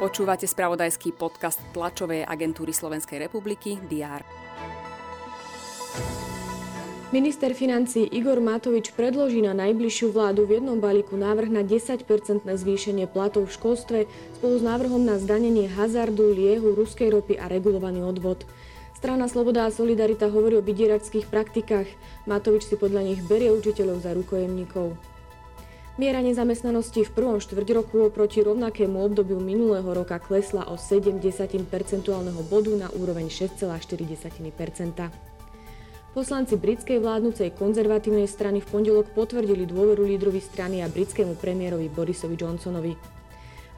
Počúvate spravodajský podcast tlačovej agentúry Slovenskej republiky DR. Minister financí Igor Matovič predloží na najbližšiu vládu v jednom balíku návrh na 10-percentné zvýšenie platov v školstve spolu s návrhom na zdanenie hazardu, liehu, ruskej ropy a regulovaný odvod. Strana Sloboda a Solidarita hovorí o vydieračských praktikách. Matovič si podľa nich berie učiteľov za rukojemníkov. Miera nezamestnanosti v prvom štvrť roku oproti rovnakému obdobiu minulého roka klesla o 7 percentuálneho bodu na úroveň 6,4% Poslanci britskej vládnucej konzervatívnej strany v pondelok potvrdili dôveru lídrovi strany a britskému premiérovi Borisovi Johnsonovi.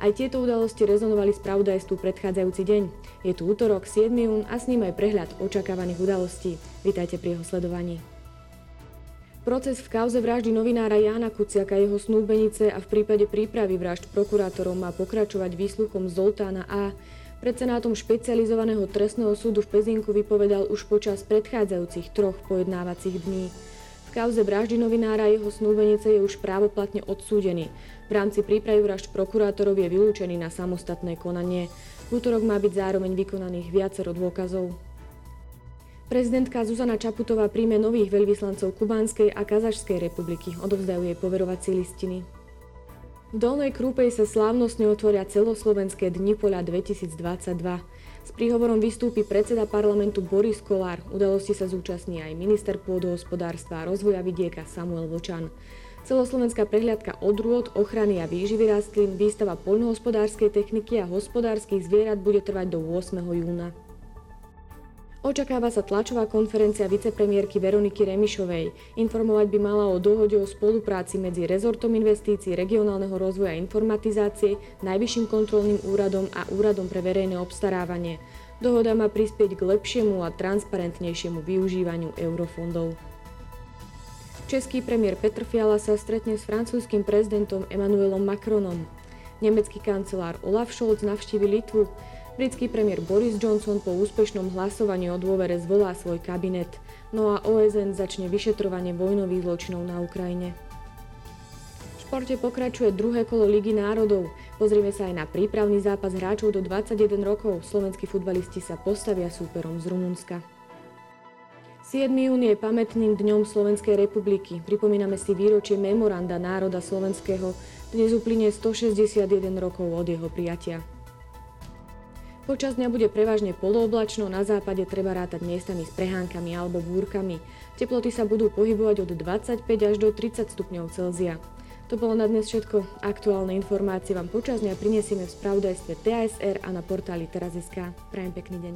Aj tieto udalosti rezonovali s pravdajstvu predchádzajúci deň. Je tu útorok 7. jún a s ním aj prehľad očakávaných udalostí. Vítajte pri jeho sledovaní. Proces v kauze vraždy novinára Jána Kuciaka, jeho snúbenice a v prípade prípravy vražd prokurátorov má pokračovať výsluchom Zoltána A. Pred Senátom špecializovaného trestného súdu v Pezinku vypovedal už počas predchádzajúcich troch pojednávacích dní. V kauze vraždy novinára jeho snúbenice je už právoplatne odsúdený. V rámci prípravy vražd prokurátorov je vylúčený na samostatné konanie. V útorok má byť zároveň vykonaných viacero dôkazov. Prezidentka Zuzana Čaputová príjme nových veľvyslancov Kubánskej a Kazašskej republiky. Odovzdajú jej poverovací listiny. V Dolnej Krúpej sa slávnostne otvoria celoslovenské dni poľa 2022. S príhovorom vystúpi predseda parlamentu Boris Kolár. Udalosti sa zúčastní aj minister pôdohospodárstva a rozvoja vidieka Samuel Vočan. Celoslovenská prehliadka odrôd, ochrany a výživy rastlín, výstava poľnohospodárskej techniky a hospodárskych zvierat bude trvať do 8. júna. Očakáva sa tlačová konferencia vicepremiérky Veroniky Remišovej. Informovať by mala o dohode o spolupráci medzi rezortom investícií, regionálneho rozvoja a informatizácie, Najvyšším kontrolným úradom a Úradom pre verejné obstarávanie. Dohoda má prispieť k lepšiemu a transparentnejšiemu využívaniu eurofondov. Český premiér Petr Fiala sa stretne s francúzským prezidentom Emmanuelom Macronom. Nemecký kancelár Olaf Scholz navštívi Litvu. Britský premiér Boris Johnson po úspešnom hlasovaní o dôvere zvolá svoj kabinet, no a OSN začne vyšetrovanie vojnových zločinov na Ukrajine. V športe pokračuje druhé kolo Ligy národov. Pozrieme sa aj na prípravný zápas hráčov do 21 rokov. Slovenskí futbalisti sa postavia súperom z Rumunska. 7. jún je pamätným dňom Slovenskej republiky. Pripomíname si výročie memoranda národa slovenského. Dnes uplynie 161 rokov od jeho prijatia. Počas dňa bude prevažne polooblačno, na západe treba rátať miestami s prehánkami alebo búrkami. Teploty sa budú pohybovať od 25 až do 30 stupňov Celzia. To bolo na dnes všetko. Aktuálne informácie vám počas dňa prinesieme v spravodajstve TASR a na portáli teraz.sk. Prajem pekný deň.